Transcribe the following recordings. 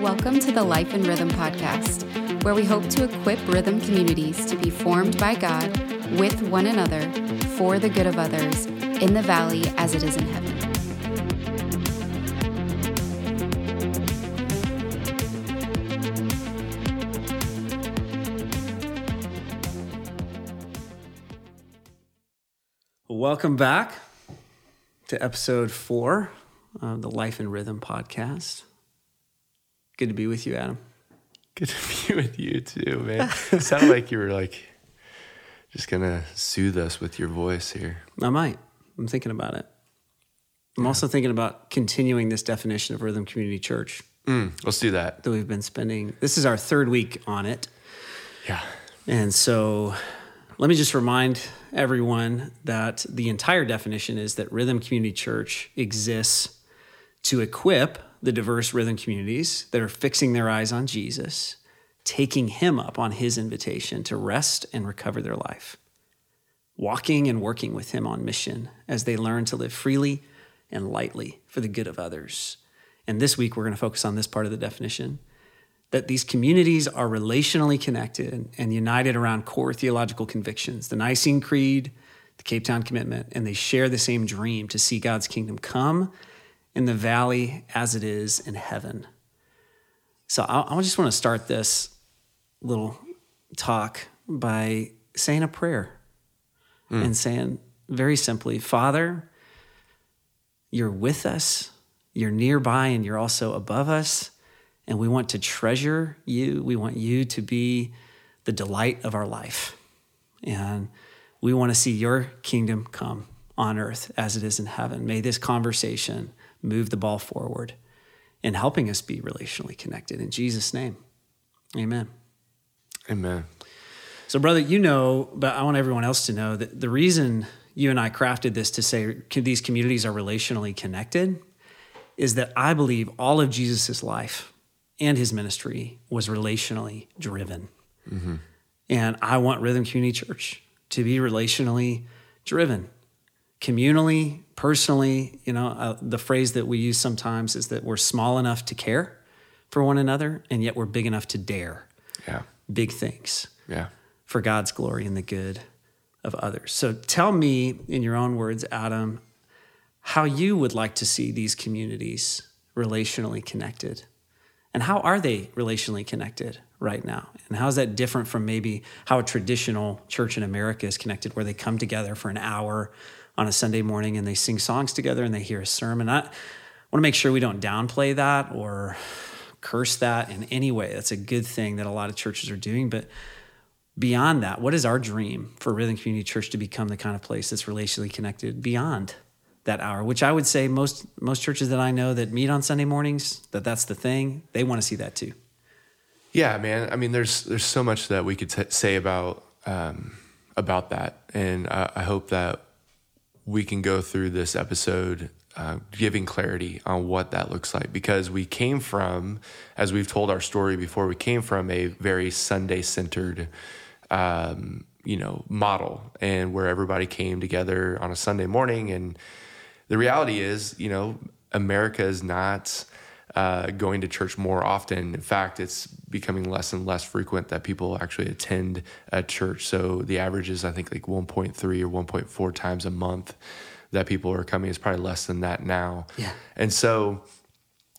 Welcome to the Life in Rhythm podcast, where we hope to equip rhythm communities to be formed by God with one another for the good of others in the valley as it is in heaven. Welcome back to episode four of the Life in Rhythm podcast. Good to be with you, Adam. Good to be with you too, man. It sounded like you were like just gonna soothe us with your voice here. I might. I'm thinking about it. I'm also thinking about continuing this definition of Rhythm Community Church Mm, let's do that. that we've been spending. This is our third week on it. Yeah. And so let me just remind everyone that the entire definition is that Rhythm Community Church exists to equip the diverse rhythm communities that are fixing their eyes on Jesus, taking him up on his invitation to rest and recover their life, walking and working with him on mission as they learn to live freely and lightly for the good of others. And this week, we're going to focus on this part of the definition that these communities are relationally connected and united around core theological convictions the Nicene Creed, the Cape Town Commitment, and they share the same dream to see God's kingdom come in the valley as it is in heaven. So I, I just want to start this little talk by saying a prayer hmm. and saying very simply, Father, you're with us, you're nearby, and you're also above us. And we want to treasure you. We want you to be the delight of our life. And we want to see your kingdom come on earth as it is in heaven. May this conversation move the ball forward in helping us be relationally connected. In Jesus' name, amen. Amen. So, brother, you know, but I want everyone else to know that the reason you and I crafted this to say these communities are relationally connected is that I believe all of Jesus' life and his ministry was relationally driven. Mm-hmm. And I want Rhythm Community Church to be relationally driven, communally, personally. You know, uh, the phrase that we use sometimes is that we're small enough to care for one another, and yet we're big enough to dare Yeah. big things Yeah. for God's glory and the good of others. So tell me, in your own words, Adam, how you would like to see these communities relationally connected. And how are they relationally connected right now? And how is that different from maybe how a traditional church in America is connected, where they come together for an hour on a Sunday morning and they sing songs together and they hear a sermon? I want to make sure we don't downplay that or curse that in any way. That's a good thing that a lot of churches are doing. But beyond that, what is our dream for Rhythm Community Church to become the kind of place that's relationally connected beyond that hour? Which I would say most most churches that I know that meet on Sunday mornings, that that's the thing. They want to see that too. Yeah, man. I mean, there's there's so much that we could t- say about um, about that, and I, I hope that we can go through this episode uh, giving clarity on what that looks like. Because we came from, as we've told our story before, we came from a very Sunday centered, um, you know, model, and where everybody came together on a Sunday morning, and the reality is, you know, America is not uh, going to church more often. In fact, it's becoming less and less frequent that people actually attend a church. So the average is, I think, like 1.3 or 1.4 times a month that people are coming. It's probably less than that now. Yeah. And so,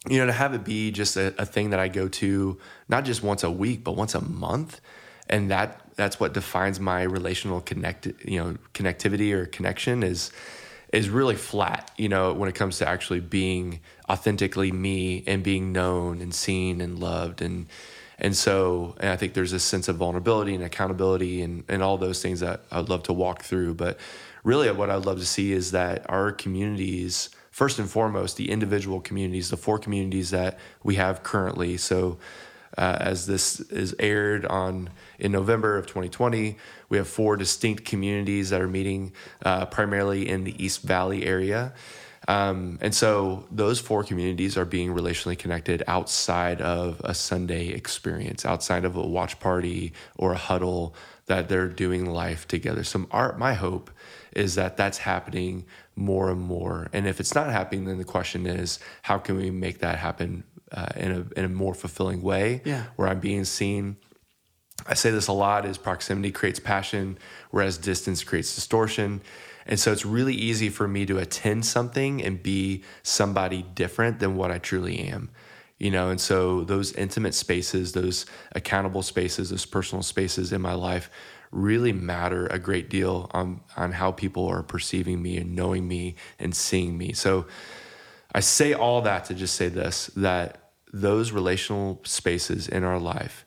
you know, to have it be just a, a thing that I go to not just once a week, but once a month, and that that's what defines my relational connect, you know, connectivity or connection is is really flat, you know, when it comes to actually being authentically me and being known and seen and loved and and so and I think there's this sense of vulnerability and accountability and and all those things that I'd love to walk through. But really what I'd love to see is that our communities, first and foremost, the individual communities, the four communities that we have currently. So uh, as this is aired on in November of 2020. We have four distinct communities that are meeting uh, primarily in the East Valley area. Um, and so those four communities are being relationally connected outside of a Sunday experience, outside of a watch party or a huddle that they're doing life together. So our, my hope is that that's happening more and more. And if it's not happening, then the question is, how can we make that happen uh, in a in a more fulfilling way. Yeah. where I'm being seen. I say this a lot: is proximity creates passion, whereas distance creates distortion. And so it's really easy for me to attend something and be somebody different than what I truly am. You know, and so those intimate spaces, those accountable spaces, those personal spaces in my life really matter a great deal on on how people are perceiving me and knowing me and seeing me. So I say all that to just say this that those relational spaces in our life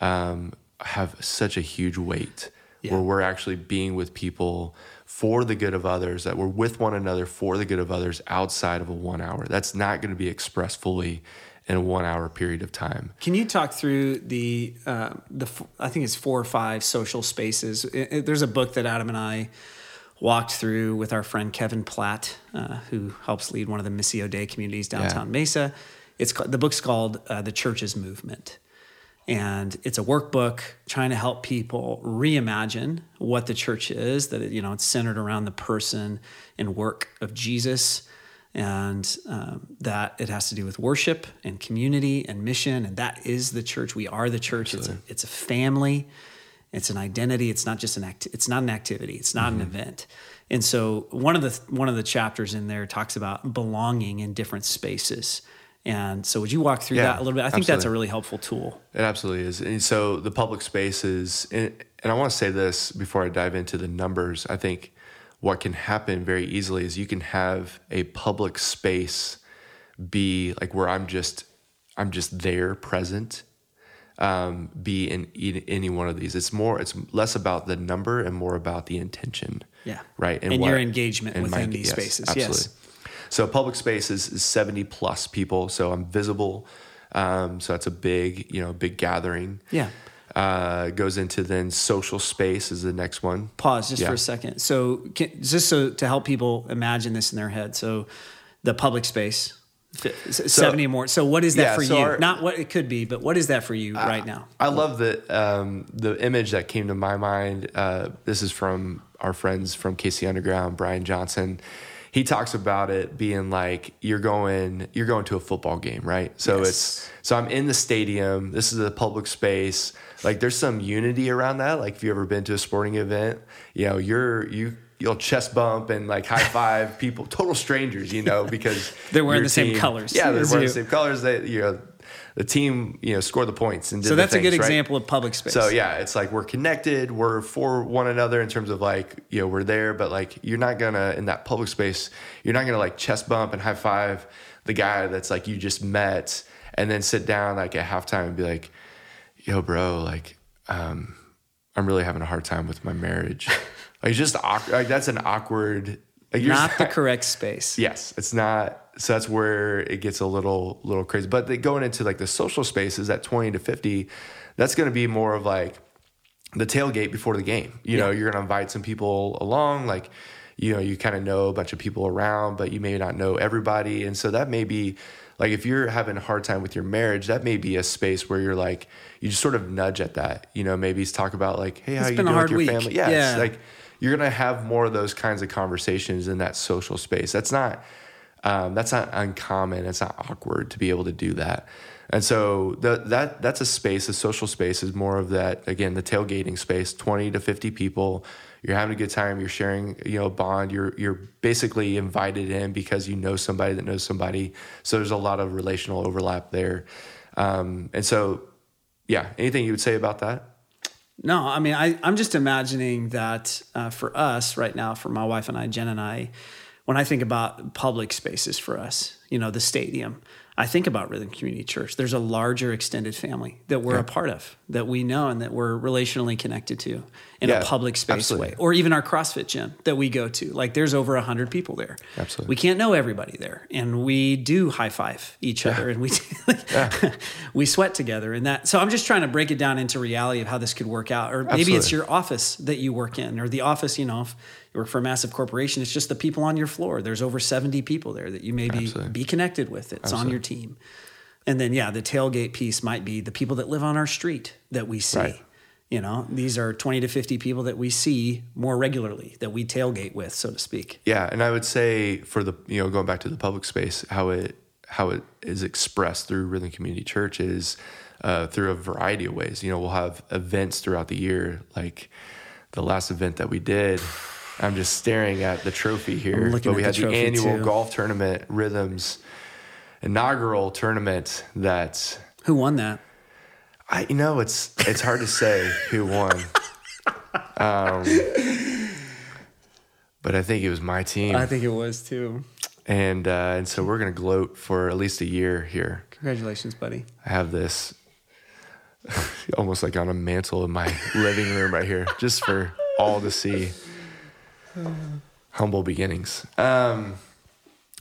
um, have such a huge weight Yeah. where we're actually being with people for the good of others, that we're with one another for the good of others outside of a one hour. That's not going to be expressed fully in a one hour period of time. Can you talk through the uh, the I think it's four or five social spaces? It- it- there's a book that Adam and I walked through with our friend Kevin Platt, uh, who helps lead one of the Missio Dei communities downtown Mesa. It's the book's called uh, The Church as Movement, and it's a workbook trying to help people reimagine what the church is. That it, you know it's centered around the person and work of Jesus. And um, that it has to do with worship and community and mission. And that is the church. We are the church. It's a, it's a family. It's an identity. It's not just an act it's not an activity. It's not an event. And so one of the one of the chapters in there talks about belonging in different spaces and so would you walk through Yeah, that a little bit i think that's a really helpful tool It absolutely is. And so the public spaces, and, and I want to say this before I dive into the numbers. I think what can happen very easily is you can have a public space be like where I'm just I'm just there present um, be in any one of these. It's more it's less about the number and more about the intention. Yeah. Right. And what- your engagement and within these spaces. Yes. So public spaces is 70 plus people. So I'm visible. Um, so that's a big, you know, big gathering. yeah Uh, goes into then social space is the next one. pause just Yeah. for a second. So, can, just so to help people imagine this in their head. So, the public space, fi- s- seventy more. So, what is that yeah, for so you? our- Not what it could be, but what is that for you right now? I love the um, the image that came to my mind. Uh, this is from our friends from KC Underground, Brian Johnson. He talks about it being like you're going you're going to a football game, right? So Yes. it's so I'm in the stadium. This is a public space. Like there's some unity around that. Like if you ever been to a sporting event, you know you're you you'll chest bump and like high five people, total strangers, you know, because They're wearing the same colors Yeah, they're wearing you. the same colors. They you know the team you know scored the points and did So that's a good right? example of public space. So yeah, it's like we're connected, we're for one another in terms of like, you know, we're there, but like you're not gonna in that public space, you're not gonna like chest bump and high five the guy that's like you just met and then sit down like at halftime and be like, yo, bro, like, um, I'm really having a hard time with my marriage. like just awkward like that's an awkward like not just the correct space. Yes, it's not. So that's where it gets a little little crazy. But they, going into like the social spaces at twenty to fifty, that's going to be more of like the tailgate before the game. You know, you're going to invite some people along, like you know, you kind of know a bunch of people around, but you may not know everybody, and so that may be like if you're having a hard time with your marriage, that may be a space where you're like you just sort of nudge at that. You know, maybe talk about like, hey, how It's you doing with your week. family? Yeah, Yeah. like you're gonna have more of those kinds of conversations in that social space. That's not um, that's not uncommon. It's not awkward to be able to do that. And so the, that that's a space. A social space is more of that. Again, the tailgating space, twenty to fifty people. You're having a good time. You're sharing, you know, bond. You're you're basically invited in because you know somebody that knows somebody. So there's a lot of relational overlap there. Um, and so, yeah. Anything you would say about that? No, I mean, I, I'm just imagining that uh, for us right now, for my wife and I, Jen and I, when I think about public spaces for us, you know, the stadium, I think about Rhythm Community Church. There's a larger extended family that we're a part of, that we know and that we're relationally connected to in Yeah, a public space absolutely. way, or even our CrossFit gym that we go to. Like, there's over 100 people there. Absolutely. We can't know everybody there. And we do high five each other and we, we sweat together and that. So I'm just trying to break it down into reality of how this could work out. Or maybe it's your office that you work in or the office, you know, if work for a massive corporation, it's just the people on your floor. There's over 70 people there that you maybe Absolutely. be connected with. It's on your team. And then, yeah, the tailgate piece might be the people that live on our street that we see. Right. You know, these are 20 to 50 people that we see more regularly, that we tailgate with, so to speak. Yeah, and I would say for the you know going back to the public space, how it how it is expressed through Rhythm Community Church is uh, through a variety of ways. You know, we'll have events throughout the year, like the last event that we did. I'm just staring at the trophy here, but we had the the, annual too. golf tournament, Rhythms inaugural tournament. That Who won that? I, you know, it's it's hard to say who won. Um, but I think it was my team, I think it was too. and uh, and so we're gonna gloat for at least a year here. Congratulations, buddy. I have this almost like on a mantle in my living room right here, just for all to see. Humble beginnings. Um,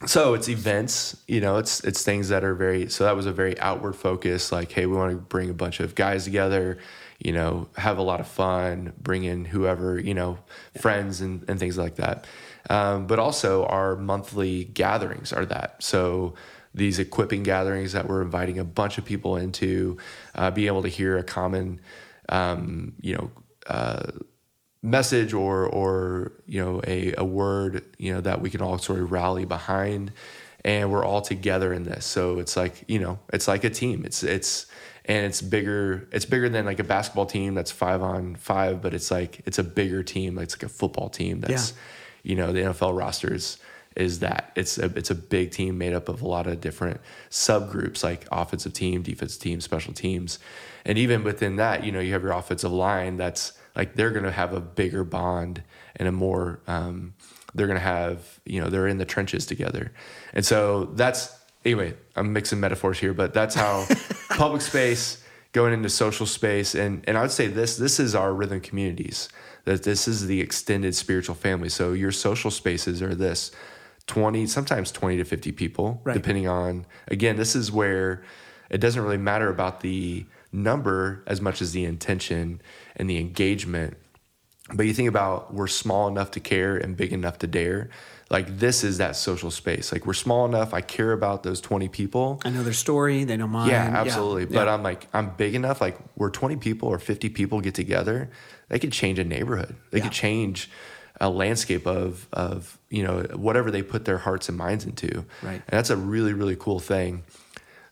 so it's events, you know, it's it's things that are very. So that was a very outward focus. Like, hey, we want to bring a bunch of guys together, you know, have a lot of fun, bring in whoever, you know, friends and and things like that. Um, but also our monthly gatherings are that. So these equipping gatherings that we're inviting a bunch of people into, uh, be able to hear a common, um, you know, uh, message or or you know a, a word you know that we can all sort of rally behind. And we're all together in this. So it's like you know it's like a team. It's it's and it's bigger it's bigger than like a basketball team that's five on five but it's like it's a bigger team. It's like a football team that's you know the NFL rosters is is that. It's a it's a big team made up of a lot of different subgroups like offensive team, defensive team, special teams, and even within that, you know, you have your offensive line that's like they're going to have a bigger bond and a more um, they're going to have you know they're in the trenches together, and so that's anyway. I'm mixing metaphors here, but that's how public space going into social space and and I would say this this is our rhythm communities that this is the extended spiritual family. So your social spaces are this 20 sometimes 20 to 50 people Right. depending on again this is where it doesn't really matter about the number as much as the intention and the engagement but you think about we're small enough to care and big enough to dare like this is that social space like we're small enough i care about those 20 people I know their story. They know mine. yeah, absolutely. But Yeah. I'm like, I'm big enough. Like, where 20 people or 50 people get together, they could change a neighborhood. They Yeah. could change a landscape of of you know whatever they put their hearts and minds into. Right. And that's a really really cool thing.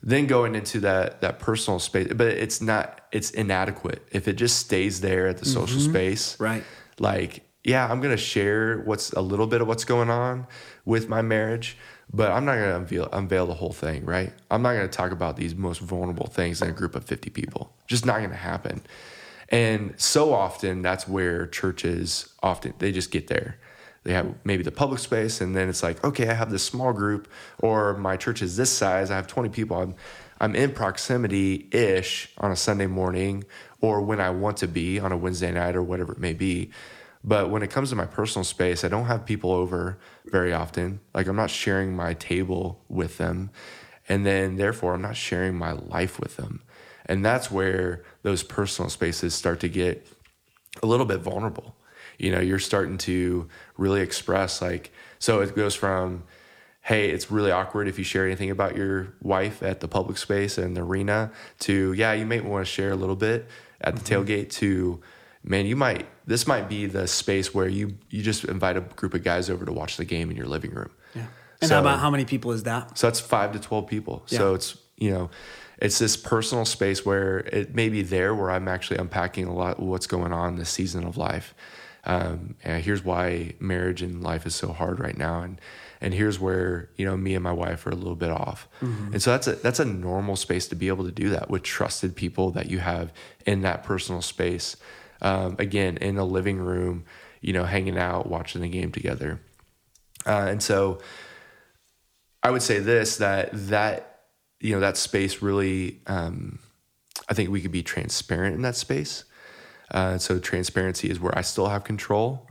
Then going into that that personal space, but it's not it's inadequate if it just stays there at the social space. Mm-hmm. Right. Like, yeah, I'm gonna share what's a little bit of what's going on with my marriage, but I'm not gonna unveil unveil the whole thing, right? I'm not gonna talk about these most vulnerable things in a group of 50 people. Just not gonna happen. And so often that's where churches often they just get there. They have maybe the public space, and then it's like, okay, I have this small group, or my church is this size. I have 20 people. I'm I'm in proximity ish on a Sunday morning, or when I want to be on a Wednesday night, or whatever it may be. But when it comes to my personal space, I don't have people over very often. Like I'm not sharing my table with them, and then therefore I'm not sharing my life with them. And that's where those personal spaces start to get a little bit vulnerable. You know, you're starting to really express like so it goes from hey, it's really awkward if you share anything about your wife at the public space and the arena to yeah, you may want to share a little bit at the mm-hmm. tailgate to man, you might this might be the space where you you just invite a group of guys over to watch the game in your living room. Yeah. And So- how about how many people is that? So that's five to 12 people. So it's, you know, it's this personal space where it may be there where I'm actually unpacking a lot of what's going on this season of life. Um, and here's why marriage and life is so hard right now. And, and here's where, you know, me and my wife are a little bit off. And so that's a, that's a normal space to be able to do that with trusted people that you have in that personal space. Um, again, in a living room, you know, hanging out, watching the game together. Uh, and so, I would say this that that you know that space really um, I think we could be transparent in that space. Uh, so transparency is where I still have control,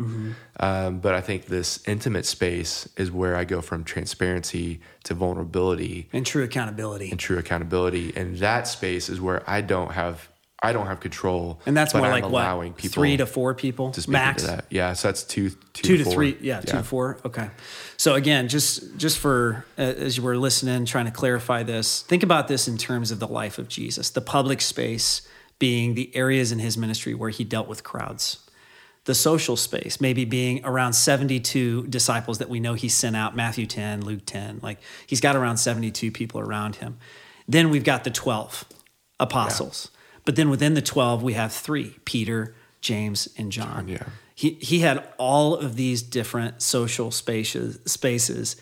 um, but I think this intimate space is where I go from transparency to vulnerability And true accountability. and true accountability. And that space is where I don't have I don't have control. And that's more I'm like allowing what? people Three to four people to max. that. Yeah, so that's two, two, two to four. three yeah, two to four okay so again just just for uh, as you were listening trying to clarify this think about this in terms of the life of jesus the public space being the areas in his ministry where he dealt with crowds the social space, maybe being around 72 disciples that we know he sent out, Matthew 10, Luke 10. Like he's got around 72 people around him. Then we've got the 12 apostles. Yeah. But then within the 12, we have three Peter, James, and John. Yeah. He, he had all of these different social spaces, spaces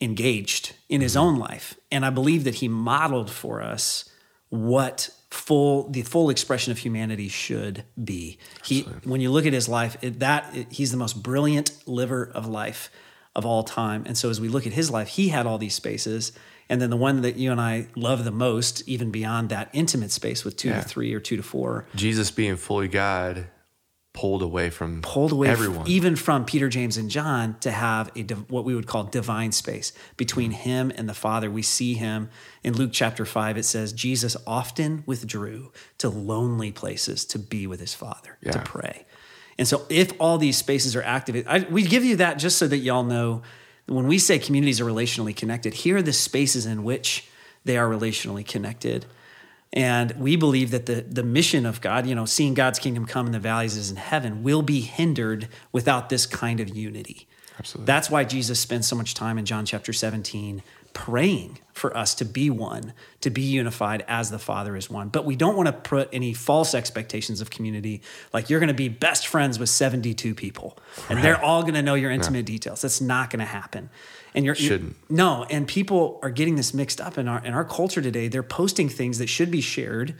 engaged in his mm-hmm. own life. And I believe that he modeled for us what full the full expression of humanity should be. He when you look at his life, it, that it, he's the most brilliant liver of life of all time. And so as we look at his life, he had all these spaces. And then the one that you and I love the most, even beyond that intimate space with two yeah. to three or two to four. Jesus being fully God pulled away from pulled away everyone, f- even from Peter, James, and John, to have a div- what we would call divine space between him and the Father. We see him in Luke chapter five. It says Jesus often withdrew to lonely places to be with his Father yeah. to pray. And so, if all these spaces are activated, I, we give you that just so that y'all know when we say communities are relationally connected. Here are the spaces in which they are relationally connected. And we believe that the, the mission of God, you know, seeing God's kingdom come in the valleys as in heaven, will be hindered without this kind of unity. Absolutely. That's why Jesus spends so much time in John chapter 17 praying for us to be one, to be unified as the Father is one. But we don't want to put any false expectations of community, like you're going to be best friends with 72 people and right. they're all going to know your intimate yeah. details. That's not going to happen and you're shouldn't you, no and people are getting this mixed up in our in our culture today they're posting things that should be shared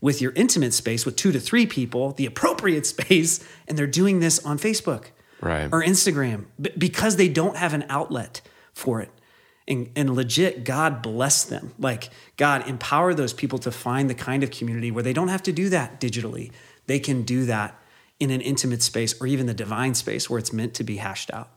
with your intimate space with two to three people the appropriate space and they're doing this on facebook right or instagram because they don't have an outlet for it and, and legit god bless them. Like god empower those people to find the kind of community where they don't have to do that digitally. They can do that in an intimate space or even the divine space where it's meant to be hashed out.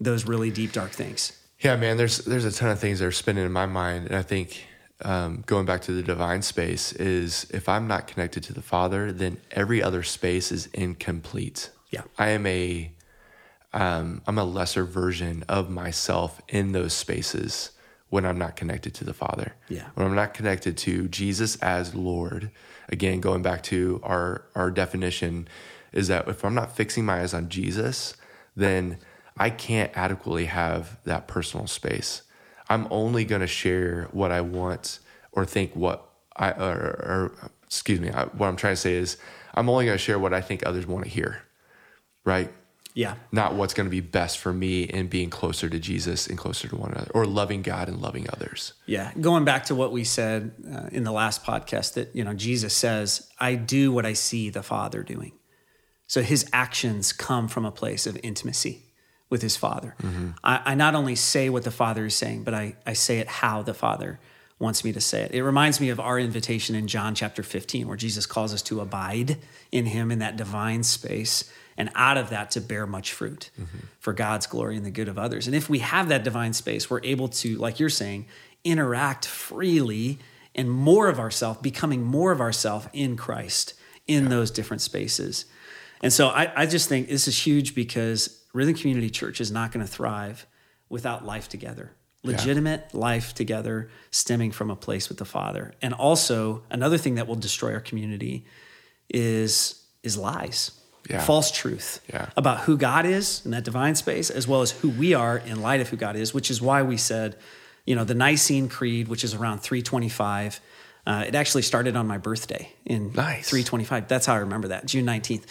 Those really deep dark things. Yeah, man. There's there's a ton of things that are spinning in my mind, and I think um, going back to the divine space is if I'm not connected to the Father, then every other space is incomplete. Yeah, I am a um, I'm a lesser version of myself in those spaces when I'm not connected to the Father. Yeah, when I'm not connected to Jesus as Lord. Again, going back to our our definition is that if I'm not fixing my eyes on Jesus, then I can't adequately have that personal space. I'm only going to share what I want or think what I, or, or excuse me, I, what I'm trying to say is I'm only going to share what I think others want to hear, right? Yeah. Not what's going to be best for me in being closer to Jesus and closer to one another or loving God and loving others. Yeah. Going back to what we said uh, in the last podcast that, you know, Jesus says, I do what I see the Father doing. So his actions come from a place of intimacy with his father. Mm-hmm. I, I, not only say what the father is saying, but I, I say it how the father wants me to say it. It reminds me of our invitation in John chapter 15, where Jesus calls us to abide in him in that divine space, and out of that to bear much fruit mm-hmm. for God's glory and the good of others. And if we have that divine space, we're able to, like you're saying, interact freely and more of ourself, becoming more of ourself in Christ in yeah. those different spaces. And so I, I just think this is huge because Rhythm Community Church is not going to thrive without life together. Legitimate yeah. life together stemming from a place with the Father. And also another thing that will destroy our community is is lies. Yeah. False truth yeah. about who God is in that divine space, as well as who we are in light of who God is, which is why we said, you know, the Nicene Creed, which is around 325, uh, it actually started on my birthday in Nicaea. 325. That's how I remember that, June 19th.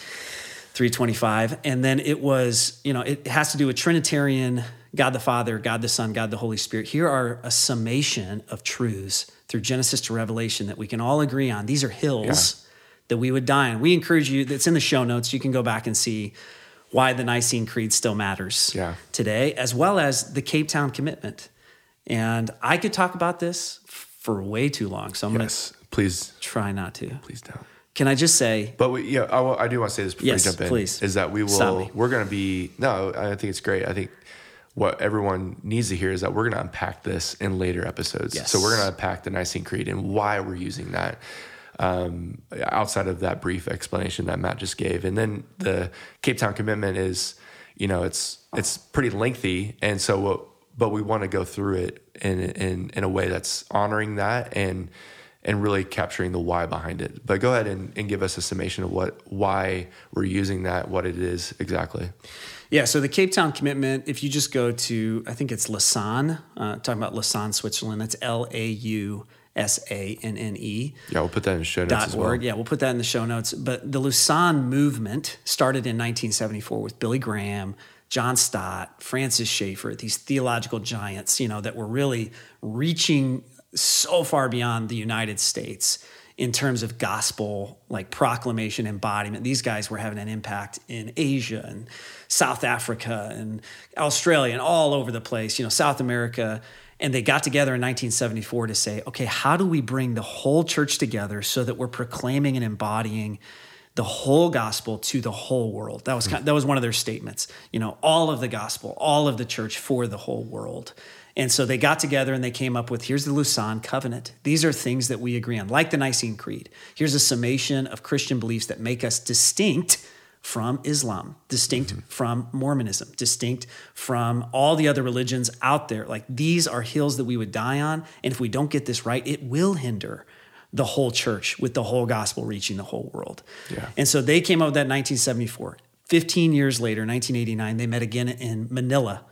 325. And then it was, you know, it has to do with Trinitarian God the Father, God the Son, God the Holy Spirit. Here are a summation of truths through Genesis to Revelation that we can all agree on. These are hills yeah. That we would die on. We encourage you, that's in the show notes. You can go back and see why the Nicene Creed still matters yeah. today, as well as the Cape Town commitment. And I could talk about this for way too long. So I'm yes, going to please try not to. Please don't. Can I just say? But we, yeah, I, I, do want to say this before yes, you jump in. Please. Is that we will, we're going to be, no, I think it's great. I think what everyone needs to hear is that we're going to unpack this in later episodes. Yes. So we're going to unpack the Nicene Creed and why we're using that um, outside of that brief explanation that Matt just gave. And then the Cape Town commitment is, you know, it's, it's pretty lengthy. And so what, but we want to go through it in, in, in a way that's honoring that and, and really capturing the why behind it. But go ahead and, and give us a summation of what why we're using that, what it is exactly. Yeah, so the Cape Town commitment, if you just go to, I think it's Lausanne, uh, talking about Lausanne, Switzerland, that's L A U S A N N E. Yeah, we'll put that in the show notes Dot as well. org. Yeah, we'll put that in the show notes. But the Lausanne movement started in 1974 with Billy Graham, John Stott, Francis Schaeffer, these theological giants, you know, that were really reaching so far beyond the United States in terms of gospel like proclamation embodiment these guys were having an impact in asia and south africa and australia and all over the place you know south america and they got together in 1974 to say okay how do we bring the whole church together so that we're proclaiming and embodying the whole gospel to the whole world that was kind that was one of their statements you know all of the gospel all of the church for the whole world and so they got together and they came up with here's the Lausanne Covenant. These are things that we agree on, like the Nicene Creed. Here's a summation of Christian beliefs that make us distinct from Islam, distinct mm-hmm. from Mormonism, distinct from all the other religions out there. Like these are hills that we would die on. And if we don't get this right, it will hinder the whole church with the whole gospel reaching the whole world. Yeah. And so they came up with that in 1974. 15 years later, 1989, they met again in Manila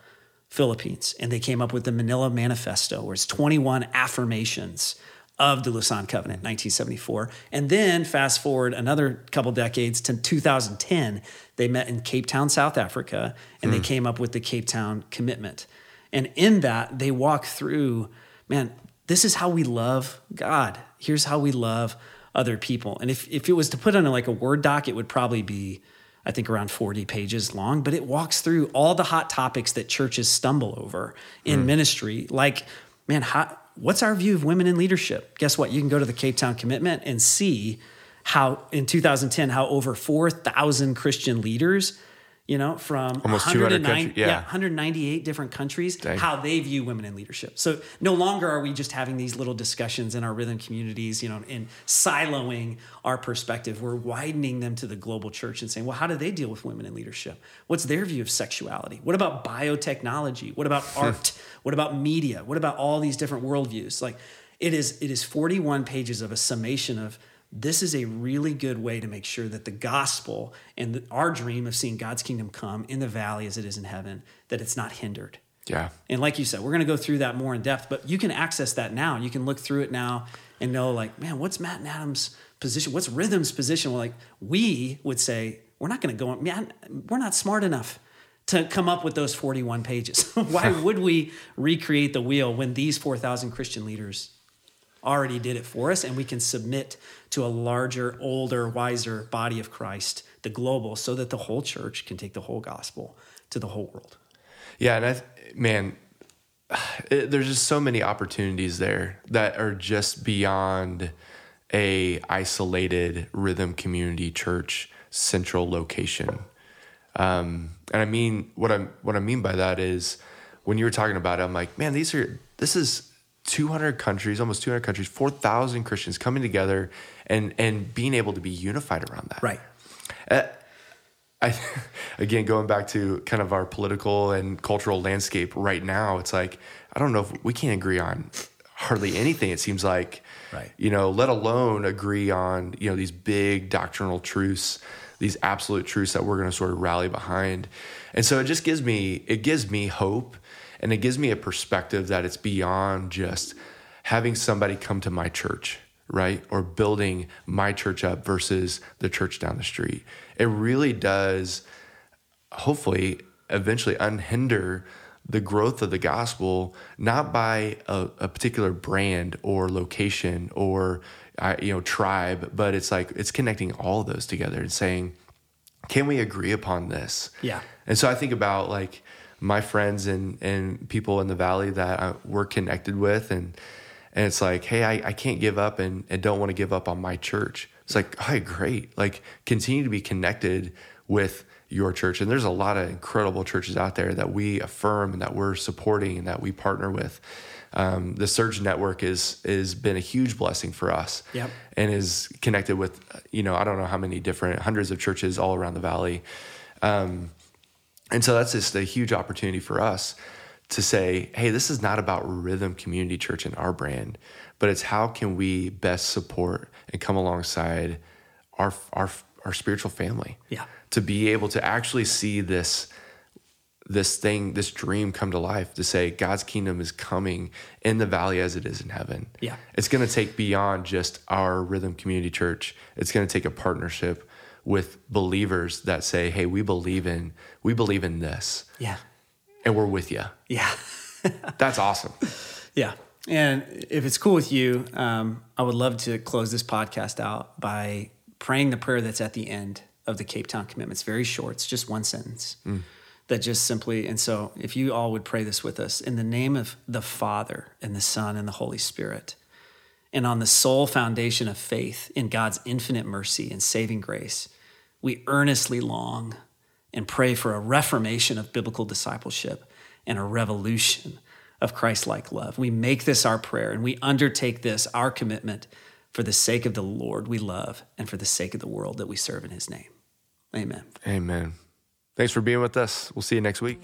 Philippines. And they came up with the Manila Manifesto, where it's 21 affirmations of the Lausanne Covenant, 1974. And then fast forward another couple decades to 2010, they met in Cape Town, South Africa, and mm. they hmm. came up with the Cape Town Commitment. And in that, they walk through, man, this is how we love God. Here's how we love other people. And if, if it was to put on like a Word doc, it would probably be I think around 40 pages long, but it walks through all the hot topics that churches stumble over in mm. ministry. Like, man, how, what's our view of women in leadership? Guess what? You can go to the Cape Town Commitment and see how in 2010 how over 4,000 Christian leaders you know, from almost 109, yeah. yeah. 198 different countries, Dang. how they view women in leadership. So no longer are we just having these little discussions in our rhythm communities, you know, in siloing our perspective. We're widening them to the global church and saying, well, how do they deal with women in leadership? What's their view of sexuality? What about biotechnology? What about hmm. art? What about media? What about all these different worldviews? Like it is, it is 41 pages of a summation of this is a really good way to make sure that the gospel and the, our dream of seeing God's kingdom come in the valley as it is in heaven, that it's not hindered. Yeah. And like you said, we're going to go through that more in depth, but you can access that now. You can look through it now and know, like, man, what's Matt and Adam's position? What's Rhythm's position? Well, like, we would say, we're not going to go on, man, we're not smart enough to come up with those 41 pages. Why would we recreate the wheel when these 4,000 Christian leaders already did it for us and we can submit to a larger, older, wiser body of Christ, the global, so that the whole church can take the whole gospel to the whole world. Yeah, and I, man, it, there's just so many opportunities there that are just beyond a isolated rhythm community church central location. Um, and I mean what I what I mean by that is when you were talking about it, I'm like, man, these are this is 200 countries, almost 200 countries, 4,000 Christians coming together and and being able to be unified around that. Right. Uh, I, again, going back to kind of our political and cultural landscape right now, it's like I don't know if we can't agree on hardly anything. It seems like, right. You know, let alone agree on you know these big doctrinal truths, these absolute truths that we're going to sort of rally behind. And so it just gives me it gives me hope and it gives me a perspective that it's beyond just having somebody come to my church, right? Or building my church up versus the church down the street. It really does, hopefully, eventually unhinder the growth of the gospel, not by a, a particular brand or location or uh, you know tribe, but it's like it's connecting all of those together and saying, can we agree upon this? Yeah. And so I think about like my friends and and people in the valley that I, we're connected with and and it's like hey I, I can't give up and, and don't want to give up on my church it's like hey great like continue to be connected with your church and there's a lot of incredible churches out there that we affirm and that we're supporting and that we partner with um, the surge network is is been a huge blessing for us yep. and is connected with you know i don't know how many different hundreds of churches all around the valley um, and so that's just a huge opportunity for us to say, hey, this is not about Rhythm Community Church and our brand, but it's how can we best support and come alongside our our our spiritual family. Yeah. To be able to actually see this this thing, this dream come to life to say God's kingdom is coming in the valley as it is in heaven. Yeah. It's going to take beyond just our Rhythm Community Church. It's going to take a partnership with believers that say, "Hey, we believe in we believe in this." Yeah. And we're with you. Yeah. That's awesome. Yeah. And if it's cool with you, um, I would love to close this podcast out by praying the prayer that's at the end of the Cape Town commitment. It's very short, it's just one sentence hmm. that just simply, and so if you all would pray this with us in the name of the Father and the Son and the Holy Spirit, and on the sole foundation of faith in God's infinite mercy and saving grace, we earnestly long and pray for a reformation of biblical discipleship and a revolution of Christ like love. We make this our prayer and we undertake this, our commitment, for the sake of the Lord we love and for the sake of the world that we serve in his name. Amen. Amen. Thanks for being with us. We'll see you next week.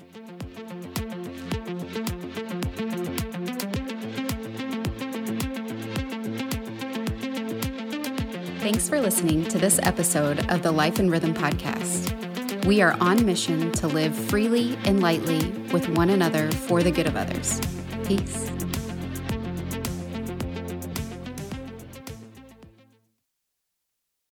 Thanks for listening to this episode of the Life in Rhythm podcast. We are on mission to live freely and lightly with one another for the good of others. Peace.